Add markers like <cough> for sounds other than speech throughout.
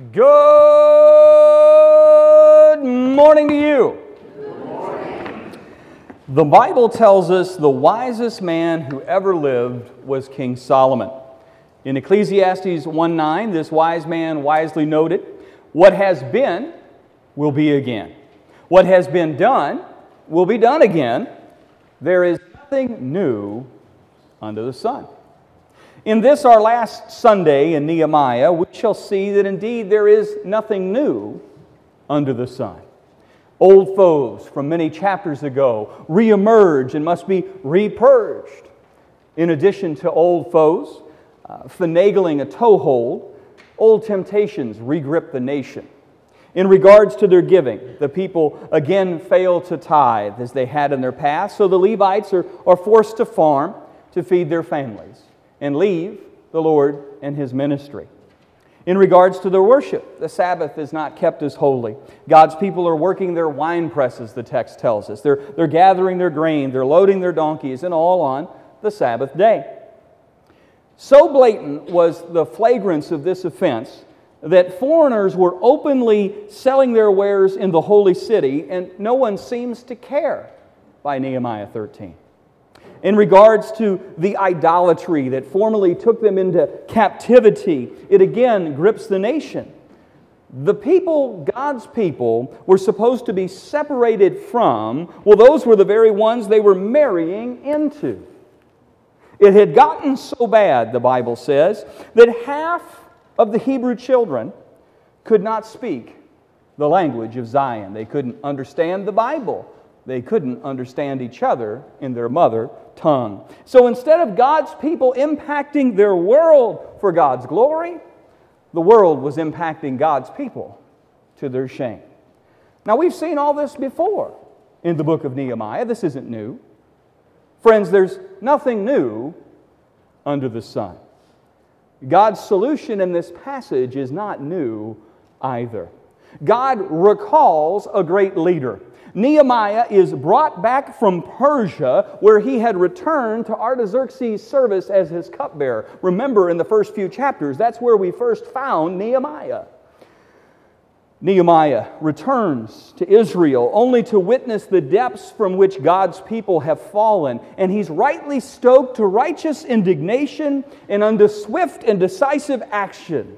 Good morning to you. The Bible tells us the wisest man who ever lived was King Solomon. In Ecclesiastes 1 9, this wise man wisely noted, What has been will be again. What has been done will be done again. There is nothing new under the sun. In this, our last Sunday in Nehemiah, we shall see that indeed there is nothing new under the sun. Old foes from many chapters ago reemerge and must be repurged. In addition to old foes, uh, finagling a toehold, old temptations regrip the nation. In regards to their giving, the people again fail to tithe as they had in their past, so the Levites are, are forced to farm to feed their families and leave the Lord and his ministry. In regards to their worship, the Sabbath is not kept as holy. God's people are working their wine presses, the text tells us. They're, they're gathering their grain, they're loading their donkeys, and all on the Sabbath day. So blatant was the flagrance of this offense that foreigners were openly selling their wares in the holy city, and no one seems to care by Nehemiah 13 in regards to the idolatry that formerly took them into captivity, it again grips the nation. The people, God's people, were supposed to be separated from, well, those were the very ones they were marrying into. It had gotten so bad, the Bible says, that half of the Hebrew children could not speak the language of Zion. They couldn't understand the Bible. They couldn't understand each other in their mother tongue. So instead of God's people impacting their world for God's glory, the world was impacting God's people to their shame. Now, we've seen all this before in the book of Nehemiah. This isn't new. Friends, there's nothing new under the sun. God's solution in this passage is not new either. God recalls a great leader. Nehemiah is brought back from Persia, where he had returned to Artaxerxes' service as his cupbearer. Remember, in the first few chapters, that's where we first found Nehemiah. Nehemiah returns to Israel only to witness the depths from which God's people have fallen, and he's rightly stoked to righteous indignation and unto swift and decisive action.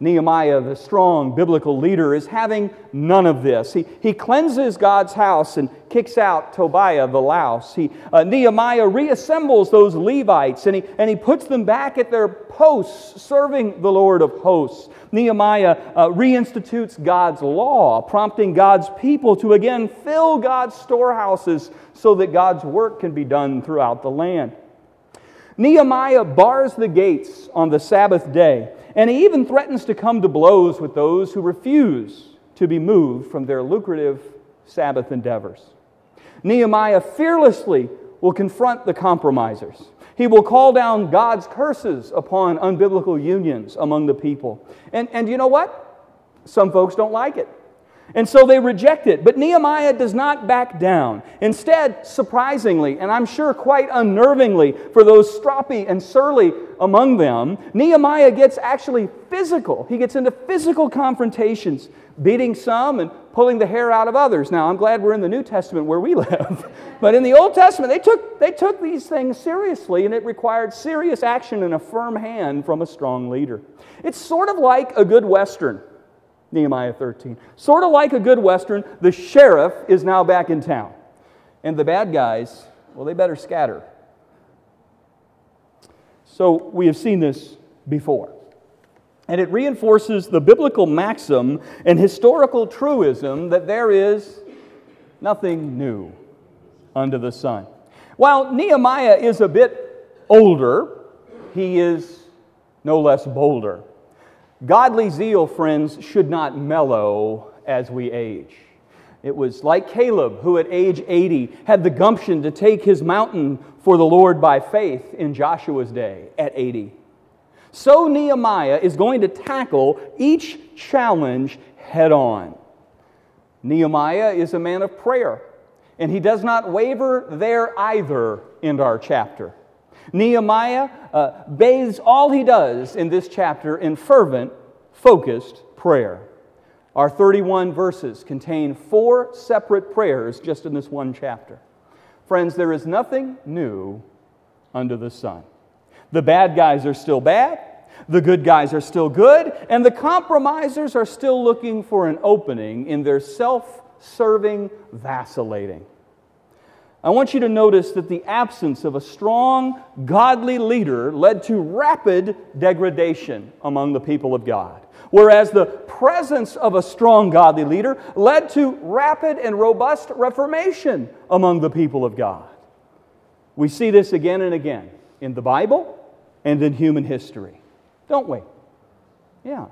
Nehemiah, the strong biblical leader, is having none of this. He, he cleanses God's house and kicks out Tobiah the louse. He, uh, Nehemiah reassembles those Levites and he, and he puts them back at their posts serving the Lord of hosts. Nehemiah uh, reinstitutes God's law, prompting God's people to again fill God's storehouses so that God's work can be done throughout the land. Nehemiah bars the gates on the Sabbath day and he even threatens to come to blows with those who refuse to be moved from their lucrative Sabbath endeavors. Nehemiah fearlessly will confront the compromisers. He will call down God's curses upon unbiblical unions among the people. And, and you know what? Some folks don't like it. And so they reject it. But Nehemiah does not back down. Instead, surprisingly, and I'm sure quite unnervingly for those stroppy and surly among them, Nehemiah gets actually physical. He gets into physical confrontations, beating some and pulling the hair out of others. Now, I'm glad we're in the New Testament where we <laughs> live. but in the Old Testament, they took, they took these things seriously, and it required serious action and a firm hand from a strong leader. It's sort of like a good Western. Nehemiah 13. Sort of like a good Western, the sheriff is now back in town. And the bad guys, well, they better scatter. So we have seen this before. And it reinforces the biblical maxim and historical truism that there is nothing new under the sun. While Nehemiah is a bit older, he is no less bolder. Godly zeal, friends, should not mellow as we age. It was like Caleb, who at age 80 had the gumption to take his mountain for the Lord by faith in Joshua's day at 80. So Nehemiah is going to tackle each challenge head on. Nehemiah is a man of prayer, and he does not waver there either in our chapter. Nehemiah uh, bathes all he does in this chapter in fervent focused prayer. Our 31 verses contain four separate prayers just in this one chapter. Friends, there is nothing new under the sun. The bad guys are still bad, the good guys are still good, and the compromisers are still looking for an opening in their self serving vacillating. I want you to notice that the absence of a strong, godly leader led to rapid degradation among the people of God, whereas the presence of a strong, godly leader led to rapid and robust reformation among the people of God. We see this again and again in the Bible and in human history, don't we? Yeah.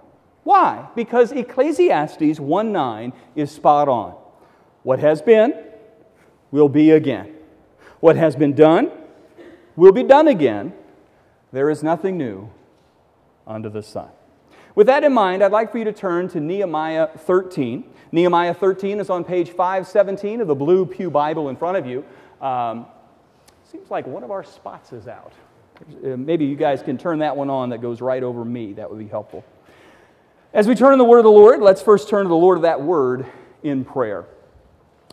Why? Because Ecclesiastes 1 9 is spot on. What has been will be again. What has been done will be done again. There is nothing new under the sun. With that in mind, I'd like for you to turn to Nehemiah 13. Nehemiah 13 is on page 517 of the Blue Pew Bible in front of you. Um, seems like one of our spots is out. Uh, maybe you guys can turn that one on that goes right over me. That would be helpful. As we turn to the word of the Lord, let's first turn to the Lord of that word in prayer.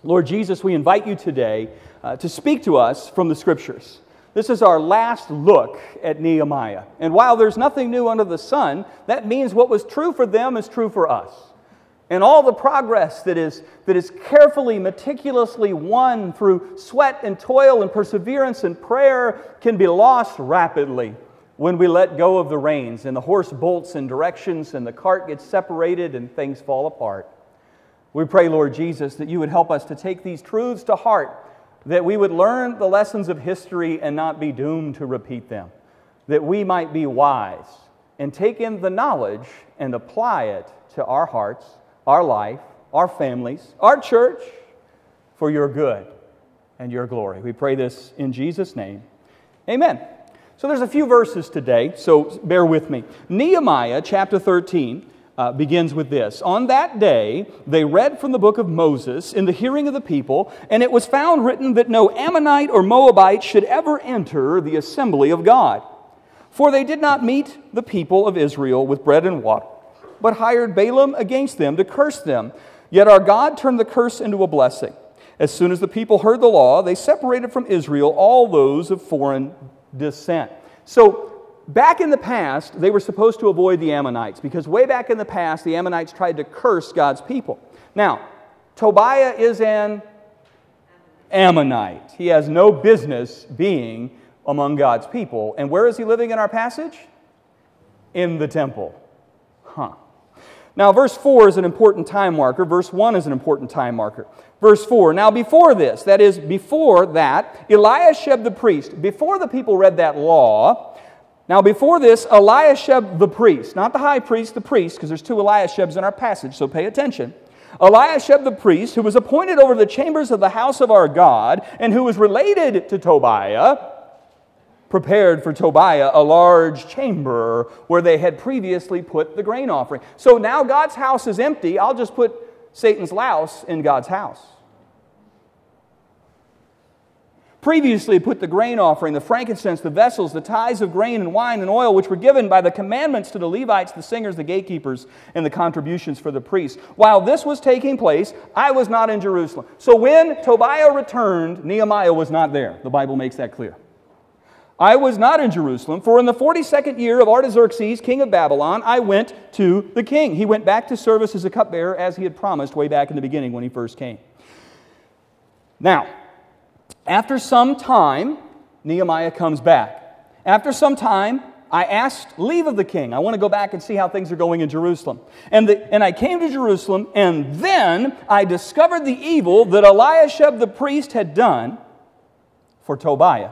Lord Jesus, we invite you today uh, to speak to us from the scriptures. This is our last look at Nehemiah. And while there's nothing new under the sun, that means what was true for them is true for us. And all the progress that is, that is carefully, meticulously won through sweat and toil and perseverance and prayer can be lost rapidly when we let go of the reins and the horse bolts in directions and the cart gets separated and things fall apart. We pray, Lord Jesus, that you would help us to take these truths to heart, that we would learn the lessons of history and not be doomed to repeat them, that we might be wise and take in the knowledge and apply it to our hearts, our life, our families, our church, for your good and your glory. We pray this in Jesus' name. Amen. So there's a few verses today, so bear with me. Nehemiah chapter 13 uh, begins with this On that day, they read from the book of Moses in the hearing of the people, and it was found written that no Ammonite or Moabite should ever enter the assembly of God. For they did not meet the people of Israel with bread and water, but hired Balaam against them to curse them. Yet our God turned the curse into a blessing. As soon as the people heard the law, they separated from Israel all those of foreign descent. So back in the past, they were supposed to avoid the Ammonites because way back in the past, the Ammonites tried to curse God's people. Now, Tobiah is an Ammonite. He has no business being among God's people. And where is he living in our passage? In the temple. Huh. Now, verse 4 is an important time marker. Verse 1 is an important time marker. Verse 4 Now, before this, that is, before that, Eliashib the priest, before the people read that law, now, before this, Eliashib the priest, not the high priest, the priest, because there's two Eliashibs in our passage, so pay attention. Eliashib the priest, who was appointed over the chambers of the house of our God, and who was related to Tobiah, prepared for Tobiah a large chamber where they had previously put the grain offering. So now God's house is empty. I'll just put Satan's louse in God's house. Previously put the grain offering, the frankincense, the vessels, the tithes of grain and wine and oil, which were given by the commandments to the Levites, the singers, the gatekeepers, and the contributions for the priests. While this was taking place, I was not in Jerusalem. So when Tobiah returned, Nehemiah was not there. The Bible makes that clear. I was not in Jerusalem, for in the 42nd year of Artaxerxes, king of Babylon, I went to the king. He went back to service as a cupbearer as he had promised way back in the beginning when he first came. Now, after some time, Nehemiah comes back. After some time, I asked leave of the king. I want to go back and see how things are going in Jerusalem. And, the, and I came to Jerusalem, and then I discovered the evil that Eliashib the priest had done for Tobiah,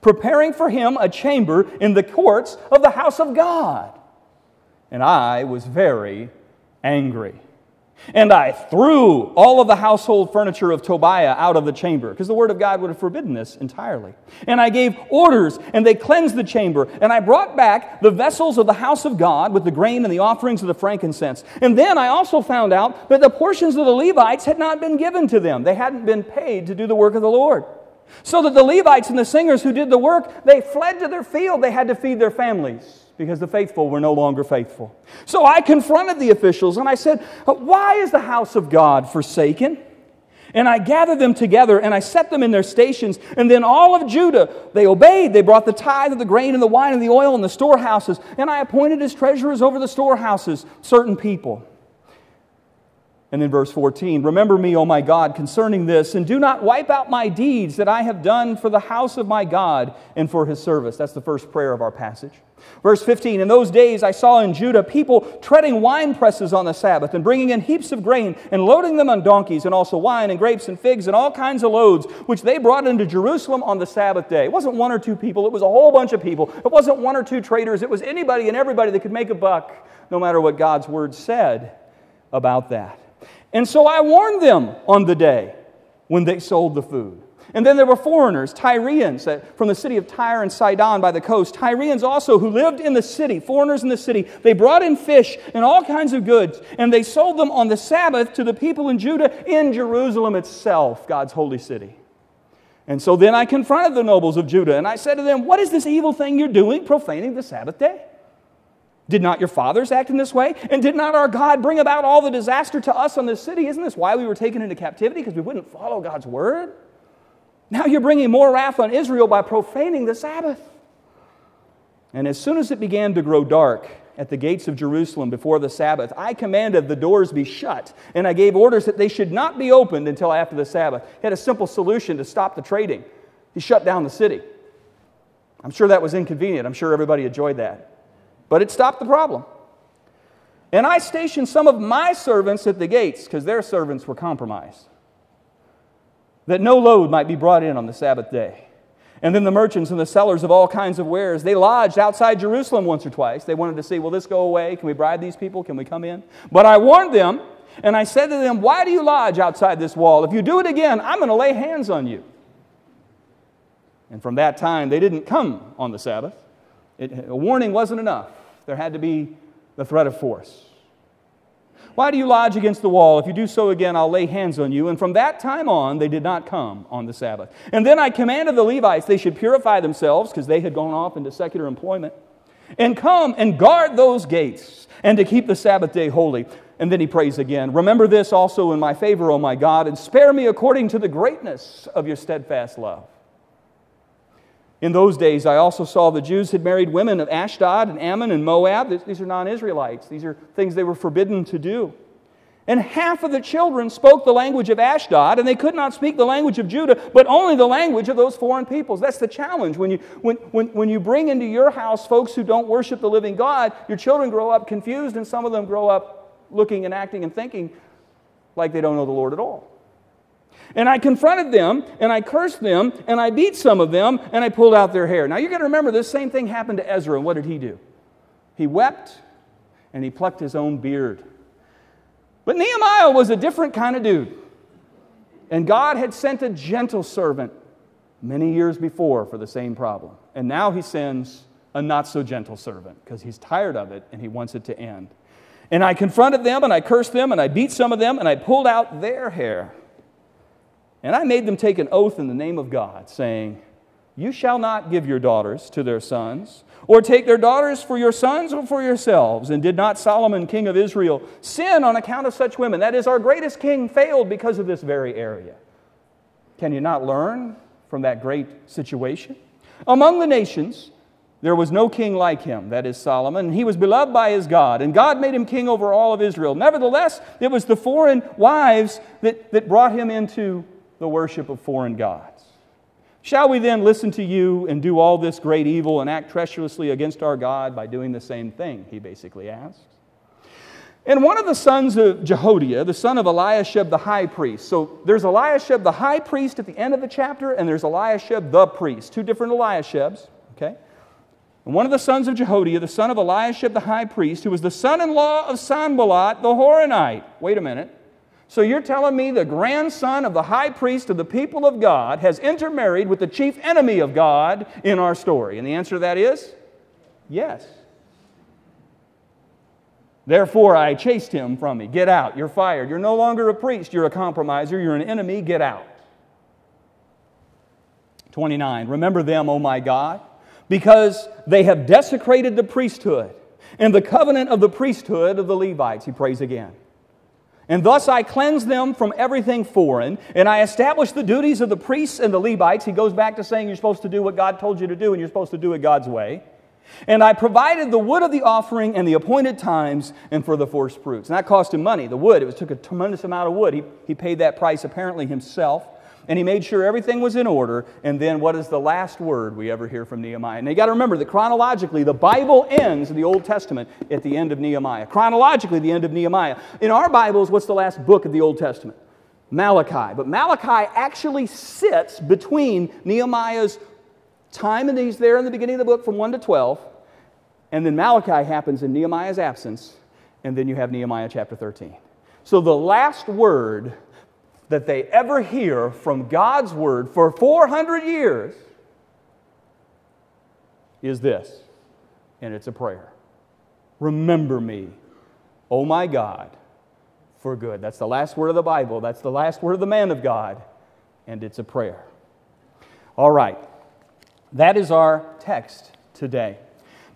preparing for him a chamber in the courts of the house of God. And I was very angry. And I threw all of the household furniture of Tobiah out of the chamber, because the word of God would have forbidden this entirely. And I gave orders, and they cleansed the chamber. And I brought back the vessels of the house of God with the grain and the offerings of the frankincense. And then I also found out that the portions of the Levites had not been given to them, they hadn't been paid to do the work of the Lord. So that the Levites and the singers who did the work, they fled to their field. They had to feed their families because the faithful were no longer faithful. So I confronted the officials and I said, uh, Why is the house of God forsaken? And I gathered them together and I set them in their stations. And then all of Judah, they obeyed. They brought the tithe of the grain and the wine and the oil and the storehouses. And I appointed as treasurers over the storehouses certain people. And then verse 14 Remember me, O my God, concerning this, and do not wipe out my deeds that I have done for the house of my God and for his service. That's the first prayer of our passage. Verse 15 In those days I saw in Judah people treading wine presses on the Sabbath and bringing in heaps of grain and loading them on donkeys, and also wine and grapes and figs and all kinds of loads, which they brought into Jerusalem on the Sabbath day. It wasn't one or two people, it was a whole bunch of people. It wasn't one or two traders, it was anybody and everybody that could make a buck, no matter what God's word said about that. And so I warned them on the day when they sold the food. And then there were foreigners, Tyrians, from the city of Tyre and Sidon by the coast. Tyrians also who lived in the city, foreigners in the city. They brought in fish and all kinds of goods, and they sold them on the Sabbath to the people in Judah in Jerusalem itself, God's holy city. And so then I confronted the nobles of Judah, and I said to them, What is this evil thing you're doing, profaning the Sabbath day? Did not your fathers act in this way? And did not our God bring about all the disaster to us on this city? Isn't this why we were taken into captivity? Because we wouldn't follow God's word? Now you're bringing more wrath on Israel by profaning the Sabbath. And as soon as it began to grow dark at the gates of Jerusalem before the Sabbath, I commanded the doors be shut, and I gave orders that they should not be opened until after the Sabbath. He had a simple solution to stop the trading. He shut down the city. I'm sure that was inconvenient. I'm sure everybody enjoyed that but it stopped the problem. And I stationed some of my servants at the gates because their servants were compromised, that no load might be brought in on the Sabbath day. And then the merchants and the sellers of all kinds of wares, they lodged outside Jerusalem once or twice. They wanted to see, will this go away? Can we bribe these people? Can we come in? But I warned them, and I said to them, Why do you lodge outside this wall? If you do it again, I'm going to lay hands on you. And from that time, they didn't come on the Sabbath. It, a warning wasn't enough. There had to be the threat of force. Why do you lodge against the wall? If you do so again, I'll lay hands on you. And from that time on, they did not come on the Sabbath. And then I commanded the Levites they should purify themselves because they had gone off into secular employment and come and guard those gates and to keep the Sabbath day holy. And then he prays again Remember this also in my favor, O my God, and spare me according to the greatness of your steadfast love. In those days, I also saw the Jews had married women of Ashdod and Ammon and Moab. These are non Israelites, these are things they were forbidden to do. And half of the children spoke the language of Ashdod, and they could not speak the language of Judah, but only the language of those foreign peoples. That's the challenge. When you, when, when, when you bring into your house folks who don't worship the living God, your children grow up confused, and some of them grow up looking and acting and thinking like they don't know the Lord at all. And I confronted them, and I cursed them, and I beat some of them, and I pulled out their hair. Now you got to remember, this same thing happened to Ezra, and what did he do? He wept, and he plucked his own beard. But Nehemiah was a different kind of dude. And God had sent a gentle servant many years before for the same problem. And now he sends a not so gentle servant because he's tired of it and he wants it to end. And I confronted them and I cursed them and I beat some of them and I pulled out their hair. And I made them take an oath in the name of God, saying, You shall not give your daughters to their sons, or take their daughters for your sons or for yourselves. And did not Solomon, king of Israel, sin on account of such women? That is, our greatest king failed because of this very area. Can you not learn from that great situation? Among the nations, there was no king like him, that is Solomon, and he was beloved by his God, and God made him king over all of Israel. Nevertheless, it was the foreign wives that, that brought him into the worship of foreign gods. Shall we then listen to you and do all this great evil and act treacherously against our God by doing the same thing? He basically asks. And one of the sons of Jehoiada, the son of Eliashib the high priest. So there's Eliashib the high priest at the end of the chapter, and there's Eliashib the priest. Two different Eliashibs, okay? And one of the sons of Jehoiada, the son of Eliashib the high priest, who was the son in law of Sanballat the Horonite. Wait a minute. So you're telling me the grandson of the high priest of the people of God has intermarried with the chief enemy of God in our story? And the answer to that is yes. Therefore, I chased him from me. Get out. You're fired. You're no longer a priest. You're a compromiser. You're an enemy. Get out. 29. Remember them, O my God because they have desecrated the priesthood and the covenant of the priesthood of the Levites. He prays again. And thus I cleanse them from everything foreign, and I establish the duties of the priests and the Levites. He goes back to saying you're supposed to do what God told you to do, and you're supposed to do it God's way. And I provided the wood of the offering and the appointed times and for the first fruits. And that cost him money. The wood, it was, took a tremendous amount of wood. He, he paid that price apparently himself. And he made sure everything was in order. And then what is the last word we ever hear from Nehemiah? And you got to remember that chronologically, the Bible ends in the Old Testament at the end of Nehemiah. Chronologically, the end of Nehemiah. In our Bibles, what's the last book of the Old Testament? Malachi. But Malachi actually sits between Nehemiah's time, and he's there in the beginning of the book from 1 to 12. And then Malachi happens in Nehemiah's absence. And then you have Nehemiah chapter 13. So the last word that they ever hear from God's word for 400 years is this, and it's a prayer Remember me, oh my God, for good. That's the last word of the Bible, that's the last word of the man of God, and it's a prayer. All right, that is our text today.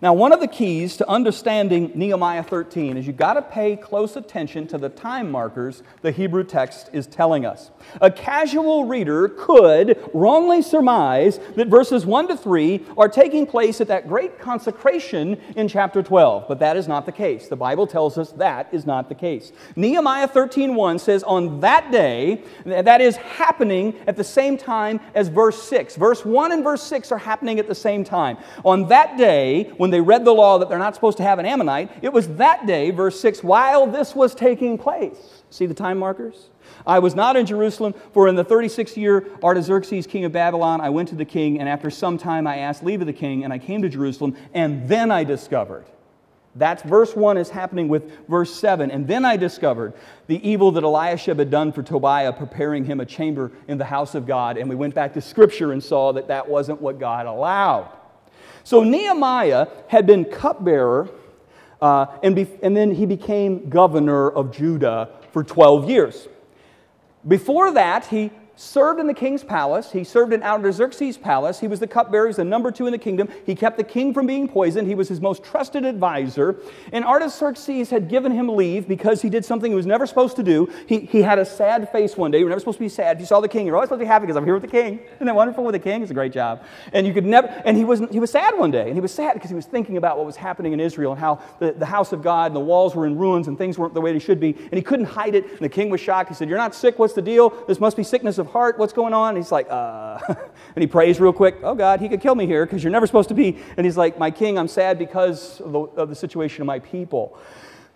Now, one of the keys to understanding Nehemiah 13 is you've got to pay close attention to the time markers the Hebrew text is telling us. A casual reader could wrongly surmise that verses 1 to 3 are taking place at that great consecration in chapter 12, but that is not the case. The Bible tells us that is not the case. Nehemiah 13:1 says on that day, that is happening at the same time as verse 6. Verse 1 and verse 6 are happening at the same time. On that day, when they read the law that they're not supposed to have an Ammonite, it was that day, verse 6, while this was taking place. See the time markers? I was not in Jerusalem, for in the 36th year Artaxerxes, king of Babylon, I went to the king, and after some time I asked leave of the king, and I came to Jerusalem, and then I discovered. That's verse 1 is happening with verse 7. And then I discovered the evil that Eliashib had done for Tobiah, preparing him a chamber in the house of God. And we went back to Scripture and saw that that wasn't what God allowed. So Nehemiah had been cupbearer, uh, and, be- and then he became governor of Judah for 12 years. Before that, he served in the king's palace. He served in Artaxerxes' palace. He was the cupbearer. He was the number two in the kingdom. He kept the king from being poisoned. He was his most trusted advisor. And Artaxerxes had given him leave because he did something he was never supposed to do. He, he had a sad face one day. You were never supposed to be sad. You saw the king. You're always supposed to be happy because I'm here with the king. Isn't that wonderful with the king? It's a great job. And you could never, and he, wasn't, he was sad one day. And he was sad because he was thinking about what was happening in Israel and how the, the house of God and the walls were in ruins and things weren't the way they should be. And he couldn't hide it. And the king was shocked. He said, You're not sick. What's the deal? This must be sickness of heart. What's going on? on? he's like, uh, <laughs> and he prays real quick, oh God, he could kill me here because you're never supposed to be. And he's like, my king, I'm sad because of the, of the situation of my people.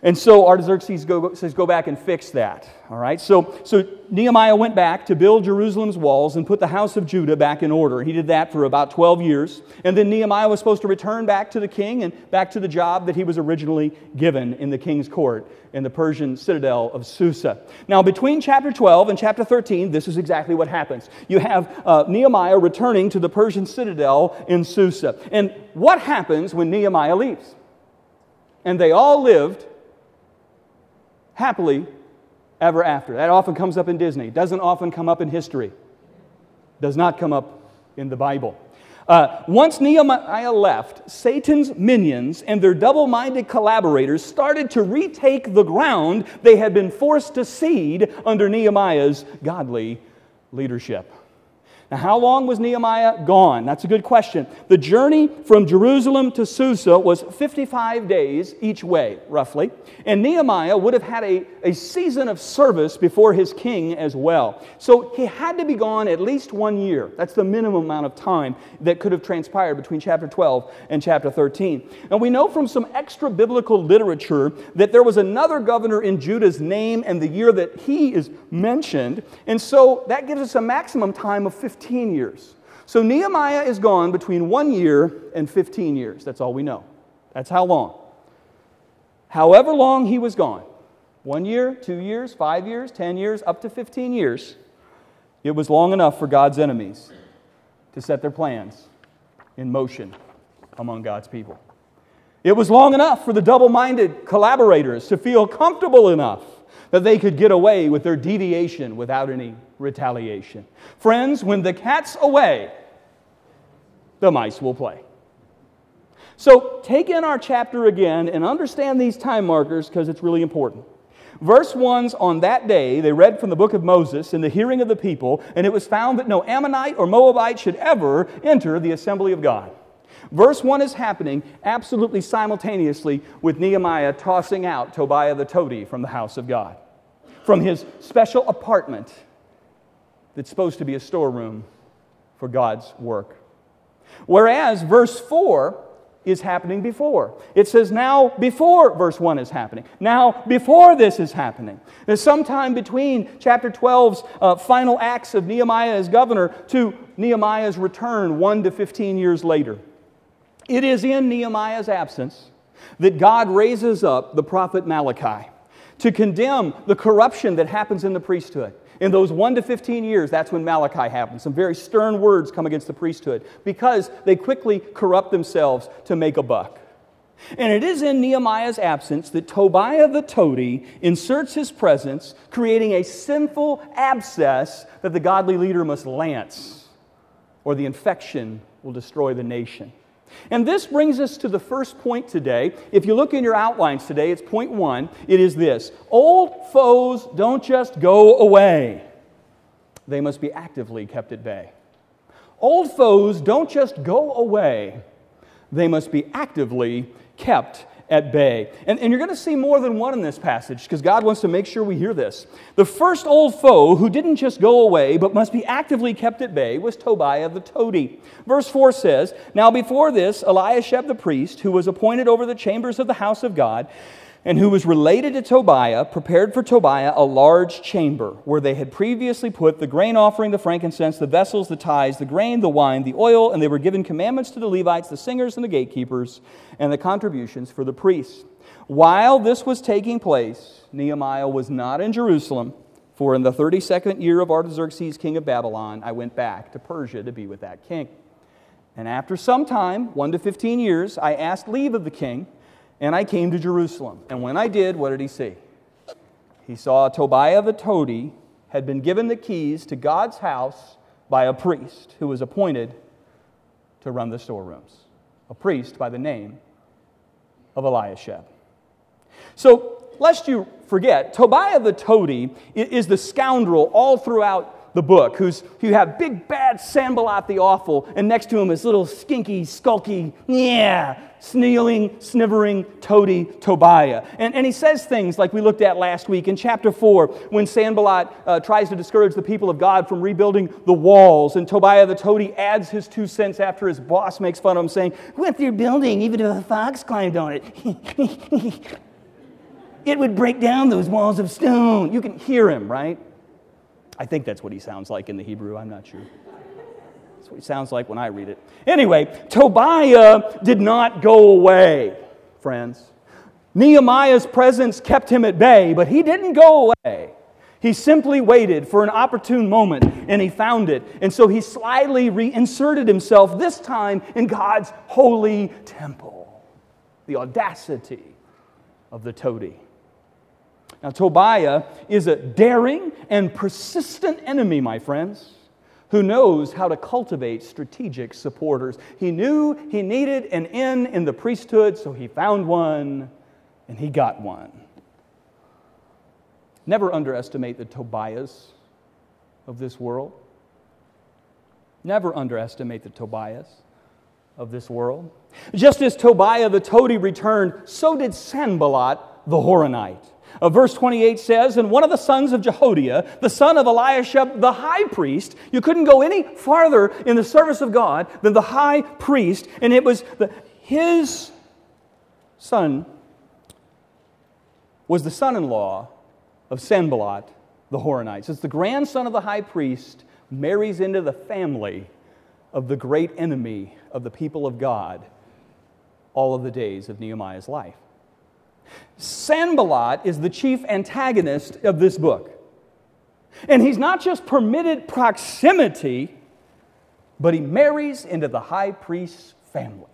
And so Artaxerxes go, says, Go back and fix that. All right? So, so Nehemiah went back to build Jerusalem's walls and put the house of Judah back in order. He did that for about 12 years. And then Nehemiah was supposed to return back to the king and back to the job that he was originally given in the king's court in the Persian citadel of Susa. Now, between chapter 12 and chapter 13, this is exactly what happens. You have uh, Nehemiah returning to the Persian citadel in Susa. And what happens when Nehemiah leaves? And they all lived happily ever after. That often comes up in Disney, doesn't often come up in history, does not come up in the Bible. Uh, once Nehemiah left, Satan's minions and their double minded collaborators started to retake the ground they had been forced to cede under Nehemiah's godly leadership. Now, how long was Nehemiah gone? That's a good question. The journey from Jerusalem to Susa was 55 days each way, roughly. And Nehemiah would have had a, a season of service before his king as well. So he had to be gone at least one year. That's the minimum amount of time that could have transpired between chapter 12 and chapter 13. And we know from some extra biblical literature that there was another governor in Judah's name and the year that he is mentioned. And so that gives us a maximum time of 50 15 years. So Nehemiah is gone between one year and 15 years. That's all we know. That's how long. However long he was gone one year, two years, five years, 10 years, up to 15 years it was long enough for God's enemies to set their plans in motion among God's people. It was long enough for the double minded collaborators to feel comfortable enough that they could get away with their deviation without any retaliation. Friends, when the cat's away, the mice will play. So take in our chapter again and understand these time markers because it's really important. Verse 1's on that day, they read from the book of Moses in the hearing of the people, and it was found that no Ammonite or Moabite should ever enter the assembly of God. Verse 1 is happening absolutely simultaneously with Nehemiah tossing out Tobiah the toady from the house of God, from his special apartment that's supposed to be a storeroom for God's work. Whereas verse 4 is happening before. It says now before verse 1 is happening. Now before this is happening. There's sometime between chapter 12's uh, final acts of Nehemiah as governor to Nehemiah's return 1 to 15 years later. It is in Nehemiah's absence that God raises up the prophet Malachi to condemn the corruption that happens in the priesthood. In those 1 to 15 years, that's when Malachi happens. Some very stern words come against the priesthood because they quickly corrupt themselves to make a buck. And it is in Nehemiah's absence that Tobiah the toady inserts his presence, creating a sinful abscess that the godly leader must lance, or the infection will destroy the nation. And this brings us to the first point today. If you look in your outlines today, it's point one. It is this Old foes don't just go away, they must be actively kept at bay. Old foes don't just go away, they must be actively kept at bay. And, and you're going to see more than one in this passage because God wants to make sure we hear this. The first old foe who didn't just go away but must be actively kept at bay was Tobiah the toady. Verse 4 says, Now before this, Eliashib the priest, who was appointed over the chambers of the house of God, and who was related to Tobiah, prepared for Tobiah a large chamber where they had previously put the grain offering, the frankincense, the vessels, the tithes, the grain, the wine, the oil, and they were given commandments to the Levites, the singers, and the gatekeepers, and the contributions for the priests. While this was taking place, Nehemiah was not in Jerusalem, for in the 32nd year of Artaxerxes, king of Babylon, I went back to Persia to be with that king. And after some time, one to 15 years, I asked leave of the king and I came to Jerusalem. And when I did, what did he see? He saw Tobiah the toady had been given the keys to God's house by a priest who was appointed to run the storerooms, a priest by the name of Eliashib. So, lest you forget, Tobiah the toady is the scoundrel all throughout the book, who's, who have big bad Sanballat the Awful, and next to him is little skinky, skulky, yeah, snealing, snivering toady Tobiah. And, and he says things like we looked at last week in chapter 4 when Sanballat uh, tries to discourage the people of God from rebuilding the walls. And Tobiah the toady adds his two cents after his boss makes fun of him, saying, What you're building, even if a fox climbed on it, <laughs> it would break down those walls of stone. You can hear him, right? I think that's what he sounds like in the Hebrew. I'm not sure. What he sounds like when I read it. Anyway, Tobiah did not go away, friends. Nehemiah's presence kept him at bay, but he didn't go away. He simply waited for an opportune moment and he found it. And so he slyly reinserted himself, this time in God's holy temple. The audacity of the toady. Now, Tobiah is a daring and persistent enemy, my friends, who knows how to cultivate strategic supporters. He knew he needed an in in the priesthood, so he found one and he got one. Never underestimate the Tobias of this world. Never underestimate the Tobias of this world. Just as Tobiah the toady returned, so did Sanballat the Horonite. Uh, verse 28 says, And one of the sons of Jehoiada, the son of Eliashib, the high priest, you couldn't go any farther in the service of God than the high priest, and it was the, his son was the son in law of Sanballat the Horonite. So it's the grandson of the high priest marries into the family of the great enemy of the people of God all of the days of Nehemiah's life. Sanballat is the chief antagonist of this book. And he's not just permitted proximity, but he marries into the high priest's family.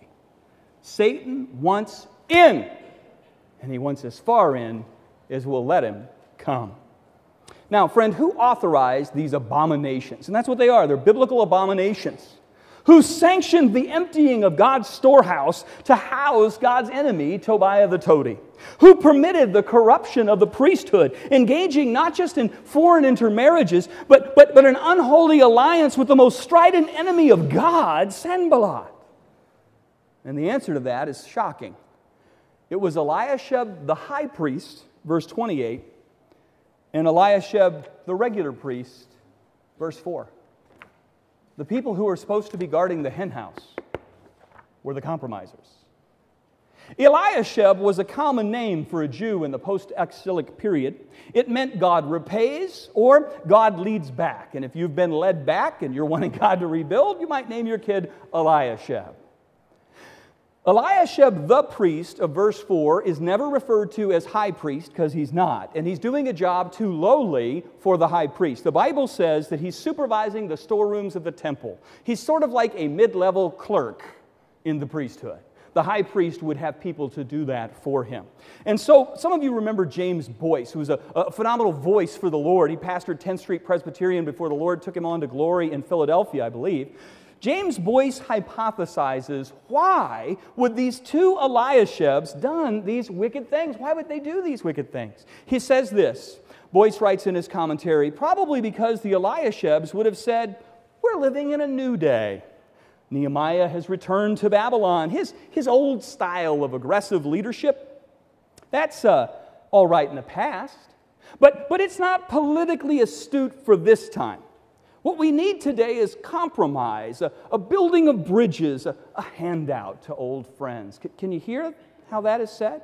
Satan wants in, and he wants as far in as we'll let him come. Now, friend, who authorized these abominations? And that's what they are they're biblical abominations. Who sanctioned the emptying of God's storehouse to house God's enemy, Tobiah the Toady, who permitted the corruption of the priesthood, engaging not just in foreign intermarriages, but, but, but an unholy alliance with the most strident enemy of God, Sanballat. And the answer to that is shocking. It was Eliashib the high priest, verse 28, and Eliashib the regular priest, verse 4. The people who were supposed to be guarding the henhouse were the compromisers. Eliashib was a common name for a Jew in the post exilic period. It meant God repays or God leads back. And if you've been led back and you're wanting <laughs> God to rebuild, you might name your kid Eliashib. Eliashib, the priest of verse 4, is never referred to as high priest because he's not. And he's doing a job too lowly for the high priest. The Bible says that he's supervising the storerooms of the temple. He's sort of like a mid level clerk in the priesthood. The high priest would have people to do that for him. And so, some of you remember James Boice, who was a, a phenomenal voice for the Lord. He pastored 10th Street Presbyterian before the Lord took him on to glory in Philadelphia, I believe. James Boice hypothesizes why would these two Eliashibs done these wicked things? Why would they do these wicked things? He says this. Boice writes in his commentary, probably because the Eliashibs would have said, We're living in a new day. Nehemiah has returned to Babylon. His, his old style of aggressive leadership, that's uh, all right in the past, but, but it's not politically astute for this time. What we need today is compromise, a, a building of bridges, a, a, handout to old friends. C- can you hear how that is said?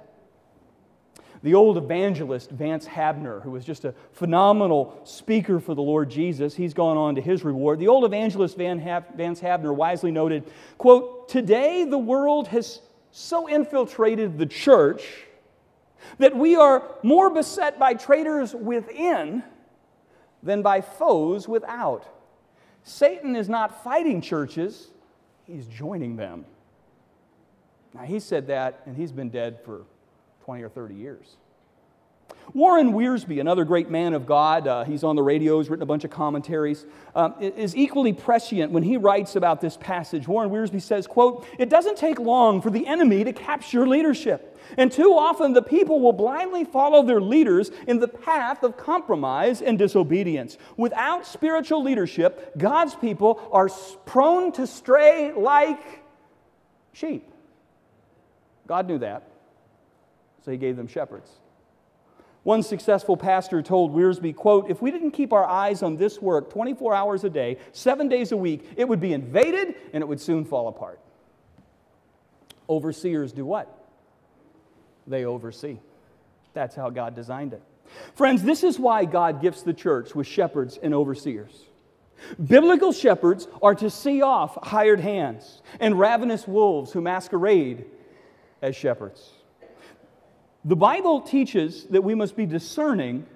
The old evangelist, Vance Havner, who was just a phenomenal speaker for the Lord Jesus, he's gone on to his reward. The old evangelist Van Vance Havner wisely noted, quote, Today the world has so infiltrated the church that we are more beset by traitors within than by foes without. Satan is not fighting churches, he's joining them. Now, he said that, and he's been dead for 20 or 30 years. Warren Wiersbe, another great man of God, uh, he's on the radio, he's written a bunch of commentaries, um, is equally prescient when he writes about this passage. Warren Wiersbe says, quote, It doesn't take long for the enemy to capture leadership. And too often the people will blindly follow their leaders in the path of compromise and disobedience. Without spiritual leadership, God's people are prone to stray like sheep. God knew that, so he gave them shepherds. One successful pastor told Wiersbe, quote, if we didn't keep our eyes on this work 24 hours a day, seven days a week, it would be invaded and it would soon fall apart. Overseers do what? They oversee. That's how God designed it. Friends, this is why God gifts the church with shepherds and overseers. Biblical shepherds are to see off hired hands and ravenous wolves who masquerade as shepherds. The Bible teaches that we must be discerning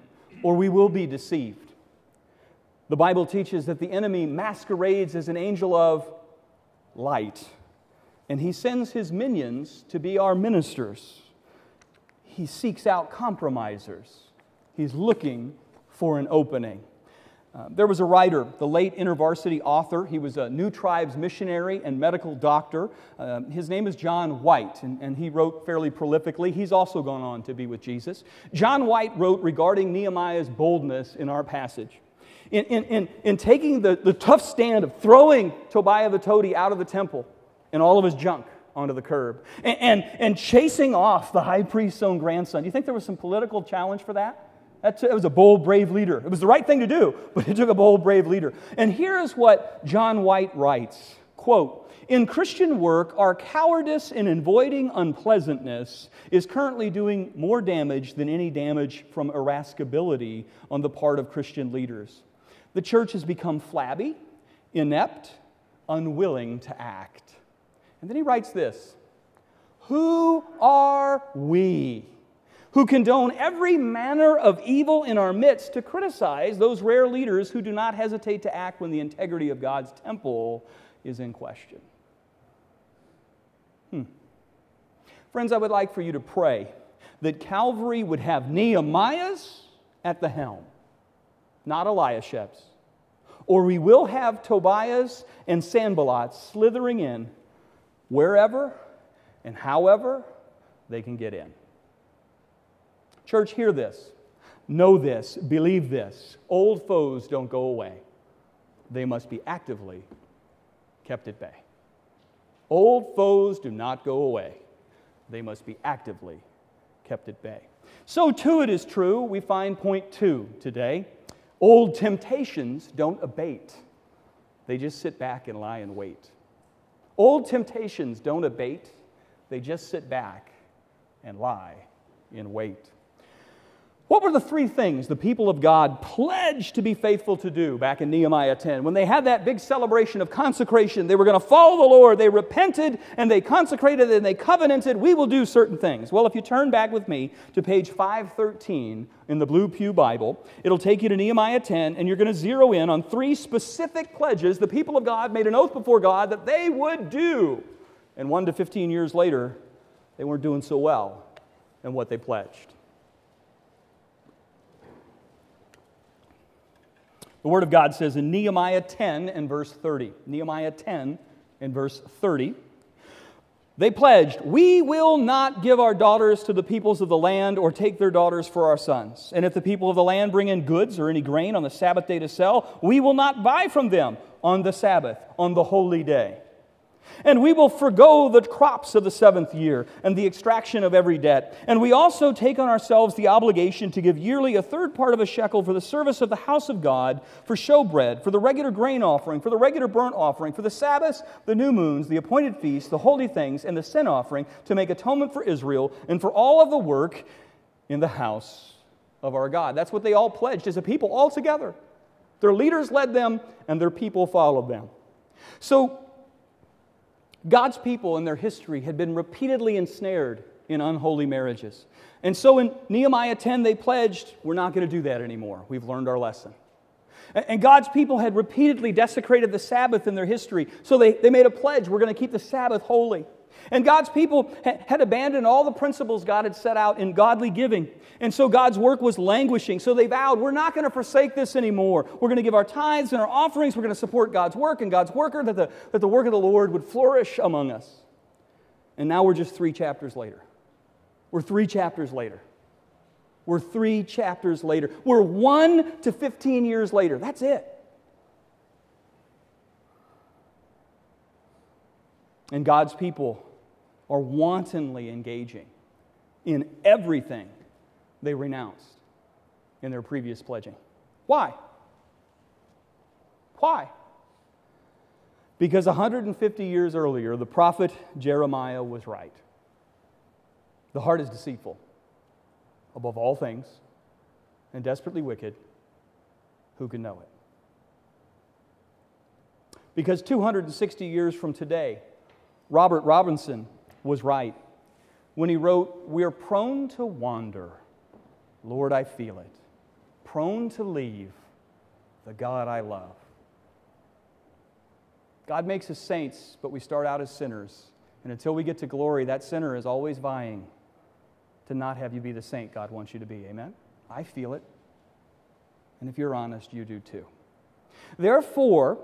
or we will be deceived. The Bible teaches that the enemy masquerades as an angel of light, and he sends his minions to be our ministers. He seeks out compromisers, he's looking for an opening. Uh, there was a writer, the late InterVarsity author. He was a New Tribes missionary and medical doctor. Uh, his name is John White, and, and he wrote fairly prolifically. He's also gone on to be with Jesus. John White wrote regarding Nehemiah's boldness in our passage. In, in, in, in taking the, the tough stand of throwing Tobiah the toady out of the temple and all of his junk onto the curb and, and, and chasing off the high priest's own grandson. Do you think there was some political challenge for that? That was a bold, brave leader. It was the right thing to do, but it took a bold, brave leader. And here's what John White writes quote, in Christian work, our cowardice in avoiding unpleasantness is currently doing more damage than any damage from irascibility on the part of Christian leaders. The church has become flabby, inept, unwilling to act. And then he writes this Who are we? Who condone every manner of evil in our midst to criticize those rare leaders who do not hesitate to act when the integrity of God's temple is in question. Hmm. Friends, I would like for you to pray that Calvary would have Nehemiahs at the helm, not Eliashibs, or we will have Tobias and Sanballat slithering in wherever and however they can get in. Church, hear this. Know this. Believe this. Old foes don't go away, they must be actively kept at bay. Old foes do not go away, they must be actively kept at bay. So, too, it is true. We find point two today. Old temptations don't abate, they just sit back and lie in wait. Old temptations don't abate, they just sit back and lie in wait. What were the three things the people of God pledged to be faithful to do back in Nehemiah 10? When they had that big celebration of consecration, they were going to follow the Lord. They repented and they consecrated and they covenanted, we will do certain things. Well, if you turn back with me to page 513 in the Blue Pew Bible, it'll take you to Nehemiah 10, and you're going to zero in on three specific pledges the people of God made an oath before God that they would do. And one to 15 years later, they weren't doing so well in what they pledged. The Word of God says in Nehemiah 10 and verse 30, Nehemiah 10 and verse 30, they pledged, We will not give our daughters to the peoples of the land or take their daughters for our sons. And if the people of the land bring in goods or any grain on the Sabbath day to sell, we will not buy from them on the Sabbath, on the holy day. And we will forego the crops of the seventh year and the extraction of every debt. And we also take on ourselves the obligation to give yearly a third part of a shekel for the service of the house of God, for showbread, for the regular grain offering, for the regular burnt offering, for the Sabbaths, the new moons, the appointed feasts, the holy things, and the sin offering, to make atonement for Israel, and for all of the work in the house of our God. That's what they all pledged as a people all together. Their leaders led them, and their people followed them. So, God's people in their history had been repeatedly ensnared in unholy marriages. And so in Nehemiah 10, they pledged, we're not going to do that anymore. We've learned our lesson. And God's people had repeatedly desecrated the Sabbath in their history. So they, they made a pledge we're going to keep the Sabbath holy. And God's people had abandoned all the principles God had set out in godly giving. And so God's work was languishing. So they vowed, we're not going to forsake this anymore. We're going to give our tithes and our offerings. We're going to support God's work and God's worker, that the, that the work of the Lord would flourish among us. And now we're just three chapters later. We're three chapters later. We're three chapters later. We're one to 15 years later. That's it. And God's people are wantonly engaging in everything they renounced in their previous pledging. Why? Why? Because 150 years earlier, the prophet Jeremiah was right. The heart is deceitful above all things and desperately wicked. Who can know it? Because 260 years from today, Robert Robinson was right when he wrote, We're prone to wander. Lord, I feel it. Prone to leave the God I love. God makes us saints, but we start out as sinners. And until we get to glory, that sinner is always vying to not have you be the saint God wants you to be. Amen? I feel it. And if you're honest, you do too. Therefore,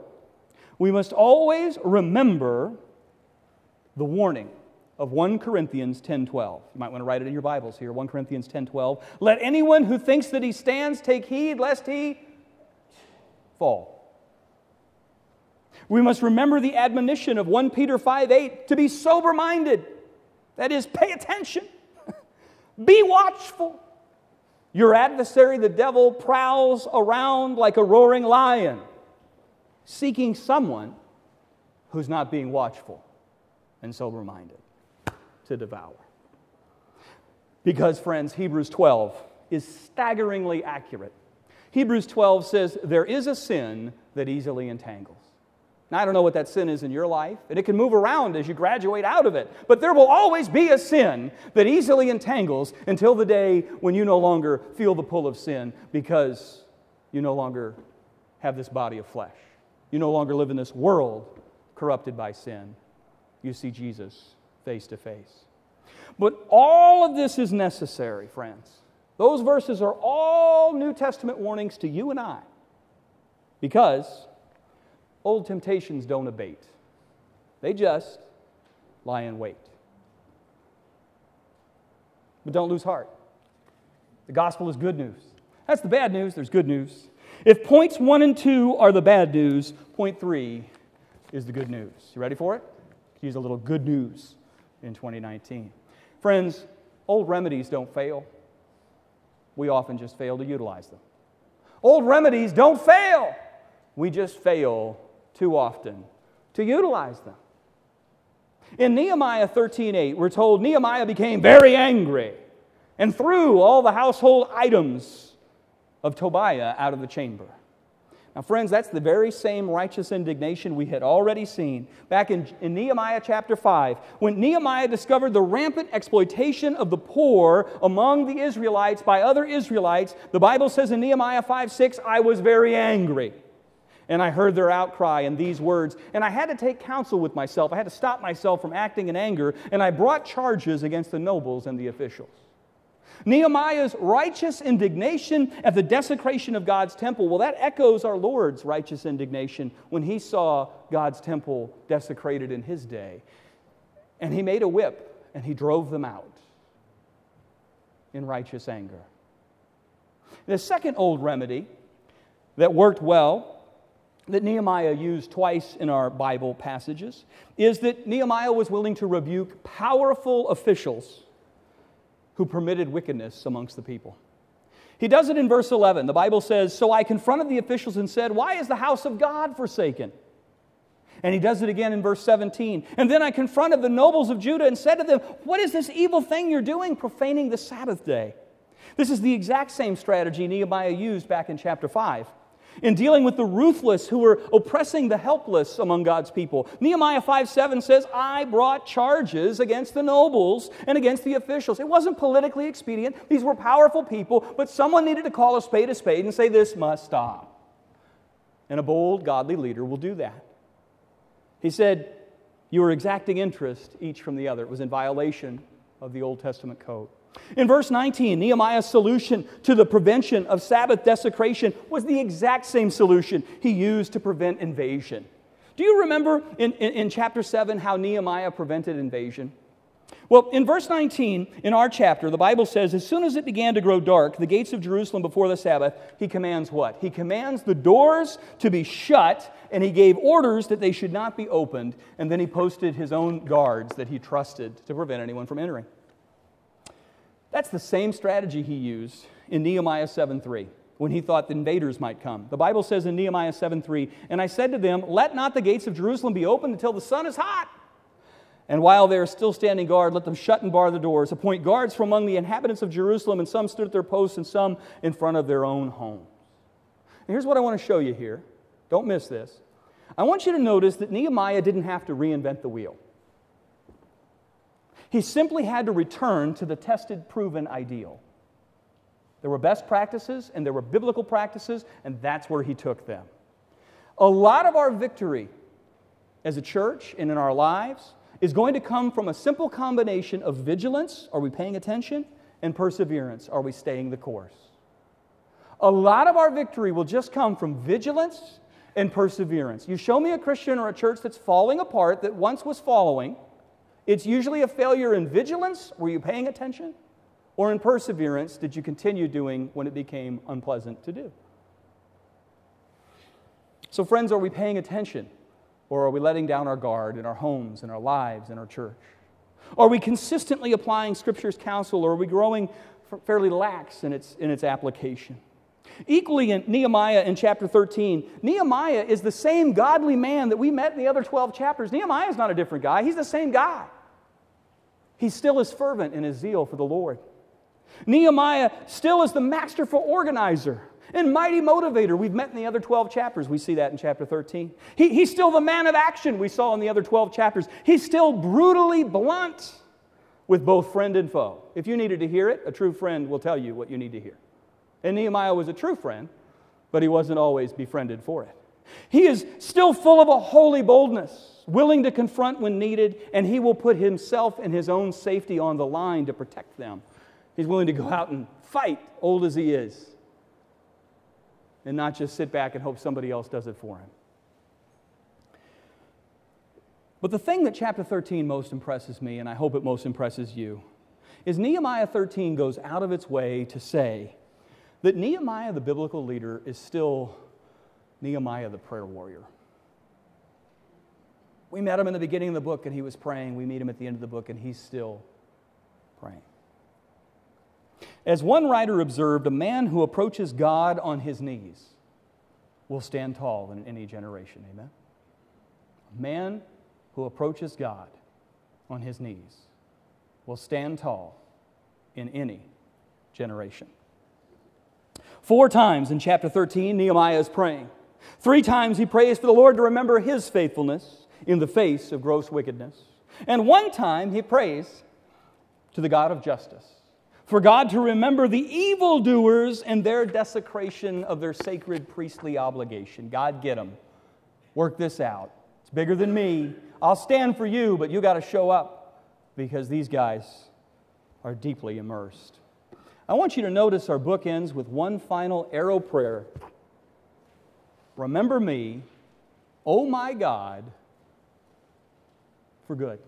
we must always remember the warning of 1 Corinthians 10:12. You might want to write it in your Bibles here, 1 Corinthians 10:12. Let anyone who thinks that he stands take heed lest he fall. We must remember the admonition of 1 Peter 5:8 to be sober-minded. That is, pay attention. <laughs> be watchful. Your adversary, the devil, prowls around like a roaring lion, seeking someone who's not being watchful and sober minded to devour. Because, friends, Hebrews 12 is staggeringly accurate. Hebrews 12 says, There is a sin that easily entangles. Now, I don't know what that sin is in your life, and it can move around as you graduate out of it, but there will always be a sin that easily entangles until the day when you no longer feel the pull of sin because you no longer have this body of flesh. You no longer live in this world corrupted by sin you see Jesus face to face. But all of this is necessary, friends. Those verses are all New Testament warnings to you and I. Because old temptations don't abate, they just lie in wait. But don't lose heart. The gospel is good news. That's the bad news, there's good news. If points one and two are the bad news, point three is the good news. You ready for it? Use a little good news in 2019. Friends, old remedies don't fail. We often just fail to utilize them. Old remedies don't fail. We just fail too often to utilize them. In Nehemiah 13:8, we're told Nehemiah became very angry and threw all the household items of Tobiah out of the chamber. Now, friends, that's the very same righteous indignation we had already seen back in, in, Nehemiah chapter 5, when Nehemiah discovered the rampant exploitation of the poor among the Israelites by other Israelites. The Bible says in Nehemiah 5 6, I was very angry. And I heard their outcry in these words, and I had to take counsel with myself. I had to stop myself from acting in anger, and I brought charges against the nobles and the officials. Nehemiah's righteous indignation at the desecration of God's temple, well, that echoes our Lord's righteous indignation when he saw God's temple desecrated in his day. And he made a whip and he drove them out in righteous anger. The second old remedy that worked well that Nehemiah used twice in our Bible passages is that Nehemiah was willing to rebuke powerful officials who permitted wickedness amongst the people. He does it in verse 11. The Bible says, So I confronted the officials and said, Why is the house of God forsaken? And he does it again in verse 17. And then I confronted the nobles of Judah and said to them, What is this evil thing you're doing, profaning the Sabbath day? This is the exact same strategy Nehemiah used back in chapter 5 in dealing with the ruthless who were oppressing the helpless among God's people. Nehemiah 5 7 says, I brought charges against the nobles and against the officials. It wasn't politically expedient. These were powerful people, but someone needed to call a spade a spade and say, This must stop. And a bold, godly leader will do that. He said, You were exacting interest each from the other. It was in violation of the Old Testament code. In verse 19, Nehemiah's solution to the prevention of Sabbath desecration was the exact same solution he used to prevent invasion. Do you remember in, in, in, chapter 7 how Nehemiah prevented invasion? Well, in verse 19 in our chapter, the Bible says, As soon as it began to grow dark, the gates of Jerusalem before the Sabbath, he commands what? He commands the doors to be shut, and he gave orders that they should not be opened, and then he posted his own guards that he trusted to prevent anyone from entering. That's the same strategy he used in Nehemiah 7:3 when he thought the invaders might come. The Bible says in Nehemiah 7:3, "And I said to them, let not the gates of Jerusalem be opened until the sun is hot." And while they are still standing guard, let them shut and bar the doors. Appoint guards from among the inhabitants of Jerusalem, and some stood at their posts, and some in front of their own homes. And here's what I want to show you here. Don't miss this. I want you to notice that Nehemiah didn't have to reinvent the wheel. He simply had to return to the tested, proven ideal. There were best practices and there were biblical practices, and that's where he took them. A lot of our victory as a church and in our lives is going to come from a simple combination of vigilance, are we paying attention? And perseverance, are we staying the course? A lot of our victory will just come from vigilance and perseverance. You show me a Christian or a church that's falling apart that once was following, it's usually a failure in vigilance, were you paying attention? Or in perseverance, did you continue doing when it became unpleasant to do? So, friends, are we paying attention? Or are we letting down our guard in our homes, in our lives, in our church? Are we consistently applying Scripture's counsel, or are we growing fairly lax in its, in its application? Equally in Nehemiah in chapter 13, Nehemiah is the same godly man that we met in the other 12 chapters. Nehemiah is not a different guy, he's the same guy. He still is fervent in his zeal for the Lord. Nehemiah still is the masterful organizer and mighty motivator. We've met in the other 12 chapters. We see that in chapter 13. He, he's still the man of action we saw in the other 12 chapters. He's still brutally blunt with both friend and foe. If you needed to hear it, a true friend will tell you what you need to hear. And Nehemiah was a true friend, but he wasn't always befriended for it. He is still full of a holy boldness, willing to confront when needed, and he will put himself and his own safety on the line to protect them. He's willing to go out and fight, old as he is, and not just sit back and hope somebody else does it for him. But the thing that chapter 13 most impresses me, and I hope it most impresses you, is Nehemiah 13 goes out of its way to say that Nehemiah, the biblical leader, is still Nehemiah, the prayer warrior. We met him in the beginning of the book and he was praying. We meet him at the end of the book and he's still praying. As one writer observed, a man who approaches God on his knees will stand tall in any generation. Amen? A man who approaches God on his knees will stand tall in any generation. Four times in chapter 13, Nehemiah is praying. Three times he prays for the Lord to remember his faithfulness in the face of gross wickedness. And one time he prays to the God of justice for God to remember the evildoers and their desecration of their sacred priestly obligation. God, get them. Work this out. It's bigger than me. I'll stand for you, but you got to show up because these guys are deeply immersed. I want you to notice our book ends with one final arrow prayer. Remember me, oh my God, for good.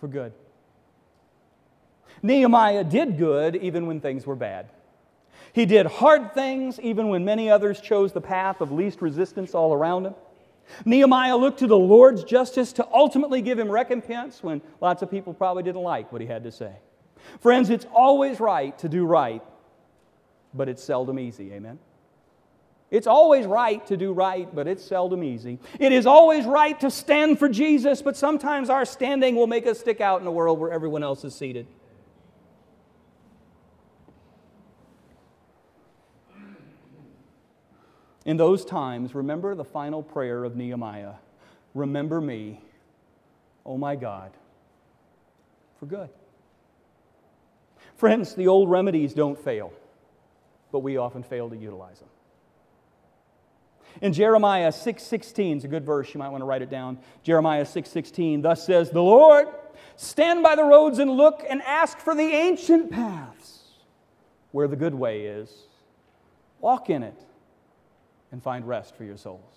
For good. Nehemiah did good even when things were bad. He did hard things even when many others chose the path of least resistance all around him. Nehemiah looked to the Lord's justice to ultimately give him recompense when lots of people probably didn't like what he had to say. Friends, it's always right to do right, but it's seldom easy. Amen? It's always right to do right, but it's seldom easy. It is always right to stand for Jesus, but sometimes our standing will make us stick out in a world where everyone else is seated. In those times, remember the final prayer of Nehemiah Remember me, oh my God, for good. Friends, the old remedies don't fail, but we often fail to utilize them. In Jeremiah 6:16 is a good verse, you might want to write it down. Jeremiah 6:16, thus says the Lord, stand by the roads and look and ask for the ancient paths where the good way is. Walk in it and find rest for your souls.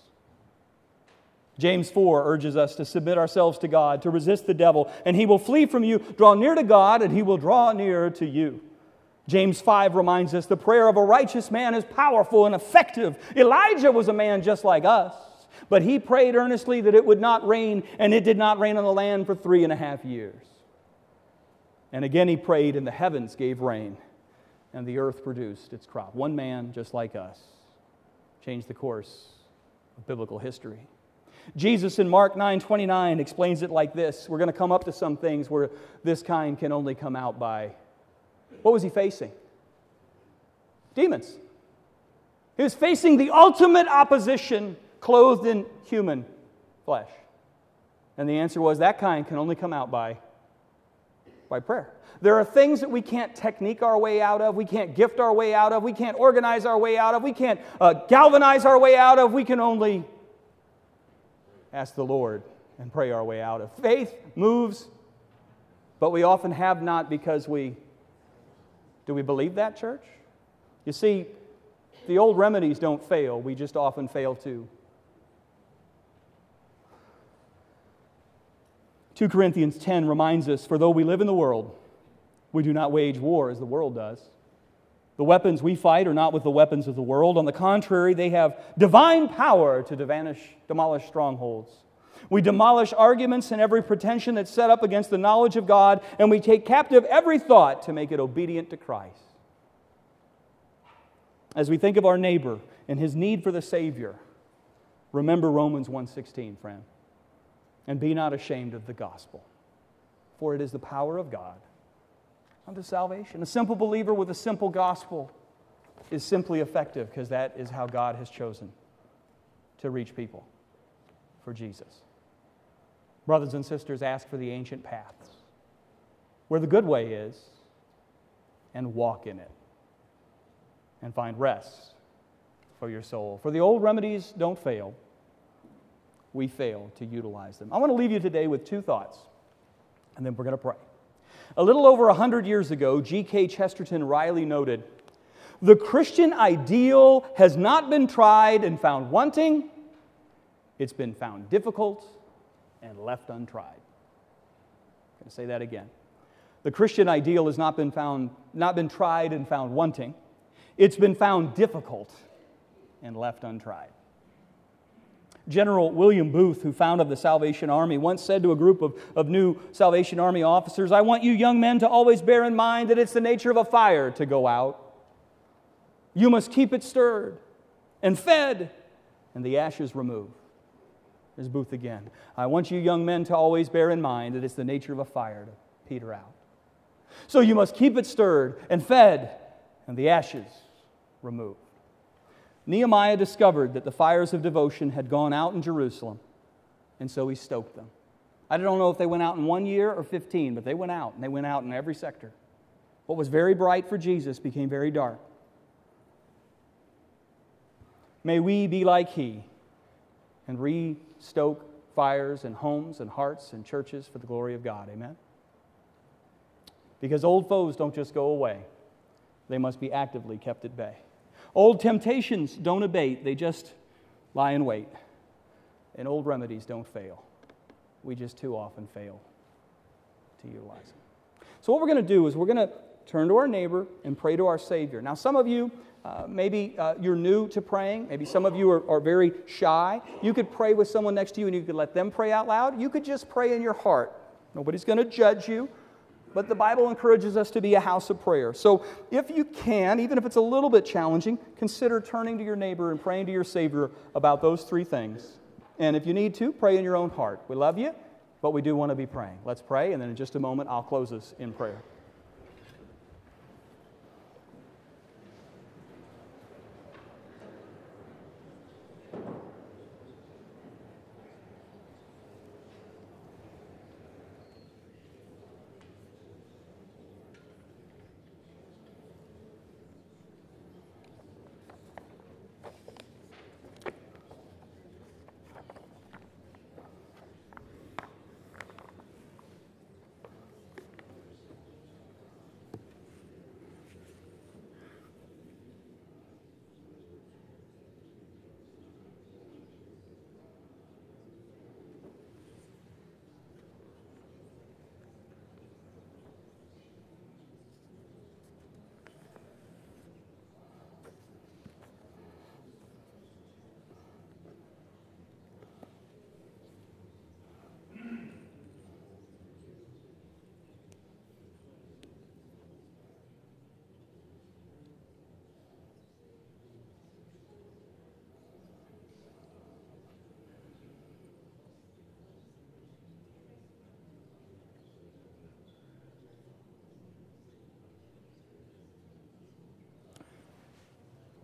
James 4 urges us to submit ourselves to God, to resist the devil, and he will flee from you. Draw near to God, and he will draw near to you. James 5 reminds us the prayer of a righteous man is powerful and effective. Elijah was a man just like us, but he prayed earnestly that it would not rain, and it did not rain on the land for three and a half years. And again he prayed, and the heavens gave rain, and the earth produced its crop. One man just like us changed the course of biblical history. Jesus in Mark 9 29 explains it like this. We're going to come up to some things where this kind can only come out by. What was he facing? Demons. He was facing the ultimate opposition clothed in human flesh. And the answer was that kind can only come out by, by prayer. There are things that we can't technique our way out of, we can't gift our way out of, we can't organize our way out of, we can't uh, galvanize our way out of. We can only ask the Lord and pray our way out of. Faith moves, but we often have not because we. Do we believe that, church? You see, the old remedies don't fail, we just often fail too. 2 Corinthians 10 reminds us For though we live in the world, we do not wage war as the world does. The weapons we fight are not with the weapons of the world. On the contrary, they have divine power to demolish, demolish strongholds. We demolish arguments and every pretension that's set up against the knowledge of God, and we take captive every thought to make it obedient to Christ. As we think of our neighbor and his need for the Savior, remember Romans 1:16, friend. And be not ashamed of the gospel, for it is the power of God unto salvation. A simple believer with a simple gospel is simply effective because that is how God has chosen to reach people for Jesus. Brothers and sisters, ask for the ancient paths where the good way is and walk in it and find rest for your soul. For the old remedies don't fail, we fail to utilize them. I want to leave you today with two thoughts, and then we're going to pray. A little over 100 years ago, G.K. Chesterton wryly noted The Christian ideal has not been tried and found wanting, It's been found difficult and left untried. I'm going to say that again. The Christian ideal has not been found, not been tried and found wanting. It's been found difficult and left untried. General William Booth, who founded the Salvation Army, once said to a group of, of new Salvation Army officers, I want you young men to always bear in mind that it's the nature of a fire to go out. You must keep it stirred and fed and the ashes removed. There's Booth again. I want you young men to always bear in mind that it's the nature of a fire to peter out. So you must keep it stirred and fed and the ashes removed. Nehemiah discovered that the fires of devotion had gone out in Jerusalem, and so he stoked them. I don't know if they went out in one year or 15, but they went out, and they went out in every sector. What was very bright for Jesus became very dark. May we be like he and re stoke fires in homes and hearts and churches for the glory of God. Amen? Because old foes don't just go away, they must be actively kept at bay. Old temptations don't abate, they just lie in wait. And old remedies don't fail. We just too often fail to utilize them. So, what we're going to do is we're going to turn to our neighbor and pray to our Savior. Now, some of you, uh, maybe uh, you're new to praying. Maybe some of you are, are very shy. You could pray with someone next to you and you could let them pray out loud. You could just pray in your heart. Nobody's going to judge you. But the Bible encourages us to be a house of prayer. So if you can, even if it's a little bit challenging, consider turning to your neighbor and praying to your Savior about those three things. And if you need to, pray in your own heart. We love you, but we do want to be praying. Let's pray, and then in just a moment, I'll close us in prayer.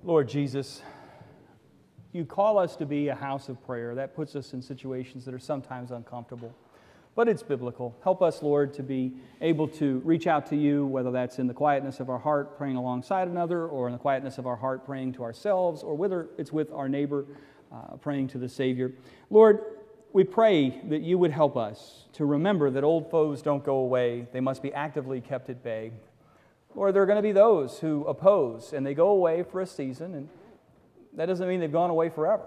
Lord Jesus, you call us to be a house of prayer. That puts us in situations that are sometimes uncomfortable, but it's biblical. Help us, Lord, to be able to reach out to you, whether that's in the quietness of our heart, praying alongside another, or in the quietness of our heart, praying to ourselves, or whether it's with our neighbor, uh, praying to the Savior. Lord, we pray that you would help us to remember that old foes don't go away, they must be actively kept at bay. Or there are going to be those who oppose and they go away for a season, and that doesn't mean they've gone away forever.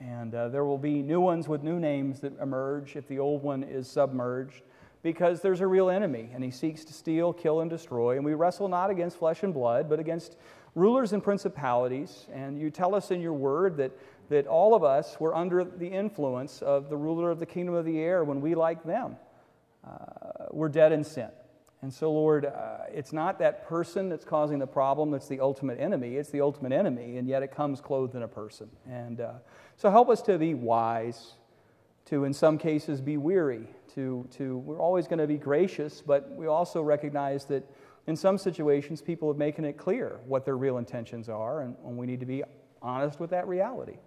And uh, there will be new ones with new names that emerge if the old one is submerged, because there's a real enemy, and he seeks to steal, kill, and destroy. And we wrestle not against flesh and blood, but against rulers and principalities. And you tell us in your word that, that all of us were under the influence of the ruler of the kingdom of the air when we, like them, uh, were dead in sin. And so, Lord, uh, it's not that person that's causing the problem that's the ultimate enemy. It's the ultimate enemy, and yet it comes clothed in a person. And uh, so, help us to be wise, to in some cases be weary, to, to we're always going to be gracious, but we also recognize that in some situations people are making it clear what their real intentions are, and, and we need to be honest with that reality.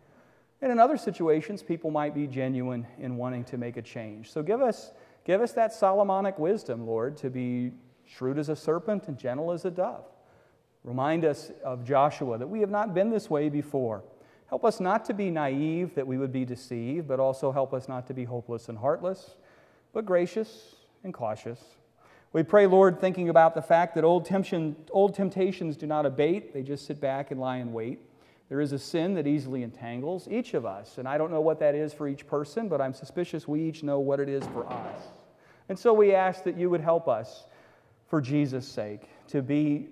And in other situations, people might be genuine in wanting to make a change. So, give us Give us that Solomonic wisdom, Lord, to be shrewd as a serpent and gentle as a dove. Remind us of Joshua that we have not been this way before. Help us not to be naive that we would be deceived, but also help us not to be hopeless and heartless, but gracious and cautious. We pray, Lord, thinking about the fact that old, old temptations do not abate, they just sit back and lie in wait. There is a sin that easily entangles each of us. And I don't know what that is for each person, but I'm suspicious we each know what it is for us. And so we ask that you would help us, for Jesus' sake, to be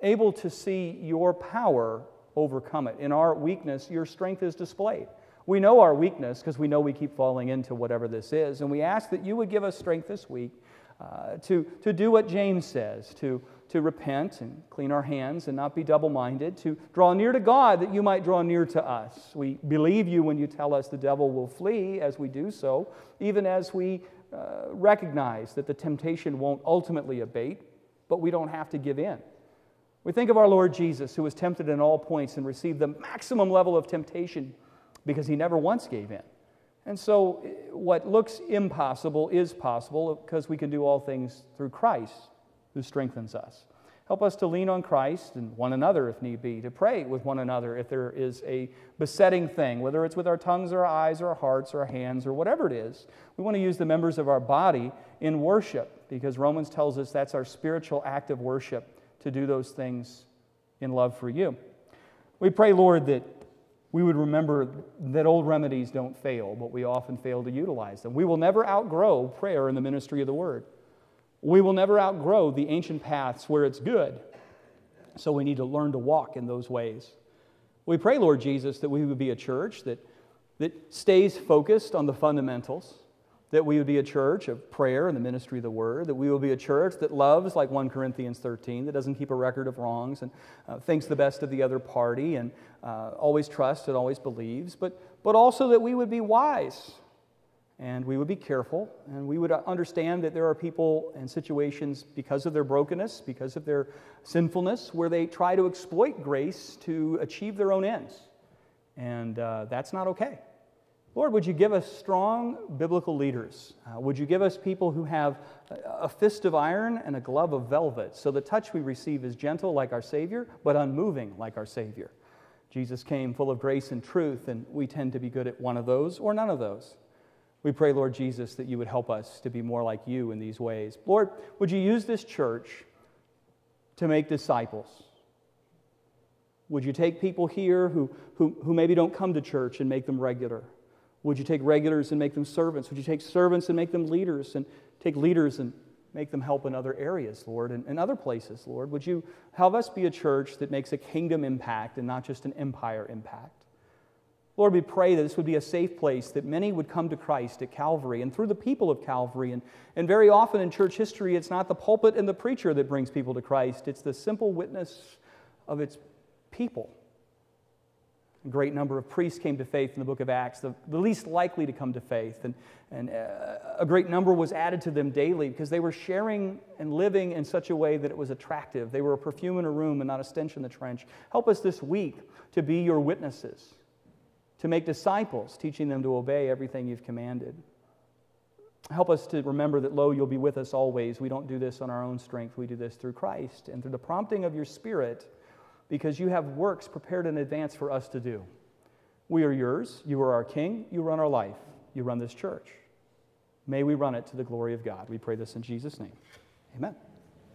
able to see your power overcome it. In our weakness, your strength is displayed. We know our weakness because we know we keep falling into whatever this is. And we ask that you would give us strength this week uh, to, to do what James says, to, to repent and clean our hands and not be double minded, to draw near to God that you might draw near to us. We believe you when you tell us the devil will flee as we do so, even as we uh, recognize that the temptation won't ultimately abate, but we don't have to give in. We think of our Lord Jesus, who was tempted in all points and received the maximum level of temptation because he never once gave in. And so, what looks impossible is possible because we can do all things through Christ who strengthens us. Help us to lean on Christ and one another if need be, to pray with one another if there is a besetting thing, whether it's with our tongues or our eyes or our hearts or our hands or whatever it is. We want to use the members of our body in worship because Romans tells us that's our spiritual act of worship to do those things in love for you. We pray, Lord, that we would remember that old remedies don't fail, but we often fail to utilize them. We will never outgrow prayer in the ministry of the word. We will never outgrow the ancient paths where it's good. So we need to learn to walk in those ways. We pray, Lord Jesus, that we would be a church that, that stays focused on the fundamentals, that we would be a church of prayer and the ministry of the word, that we will be a church that loves, like 1 Corinthians 13, that doesn't keep a record of wrongs and uh, thinks the best of the other party and uh, always trusts and always believes, but, but also that we would be wise and we would be careful and we would understand that there are people and situations because of their brokenness, because of their sinfulness, where they try to exploit grace to achieve their own ends. And uh, that's not okay. Lord, would you give us strong biblical leaders? Uh, would you give us people who have a fist of iron and a glove of velvet, so the touch we receive is gentle like our Savior, but unmoving like our Savior? Jesus came full of grace and truth, and we tend to be good at one of those or none of those. We pray, Lord Jesus, that you would help us to be more like you in these ways. Lord, would you use this church to make disciples? Would you take people here who, who, who maybe don't come to church and make them regular? Would you take regulars and make them servants? Would you take servants and make them leaders? And take leaders and make them help in other areas, Lord, and, and other places, Lord? Would you help us be a church that makes a kingdom impact and not just an empire impact? Lord, we pray that this would be a safe place, that many would come to Christ at Calvary and through the people of Calvary. And, and very often in church history, it's not the pulpit and the preacher that brings people to Christ, it's the simple witness of its people. A great number of priests came to faith in the book of Acts, the, the least likely to come to faith. And, and uh, a great number was added to them daily because they were sharing and living in such a way that it was attractive. They were a perfume in a room and not a stench in the trench. Help us this week to be your witnesses, to make disciples, teaching them to obey everything you've commanded. Help us to remember that, lo, you'll be with us always. We don't do this on our own strength, we do this through Christ and through the prompting of your Spirit because you have works prepared in advance for us to do. We are yours. You are our king. You run our life. You run this church. May we run it to the glory of God. We pray this in Jesus' name. Amen.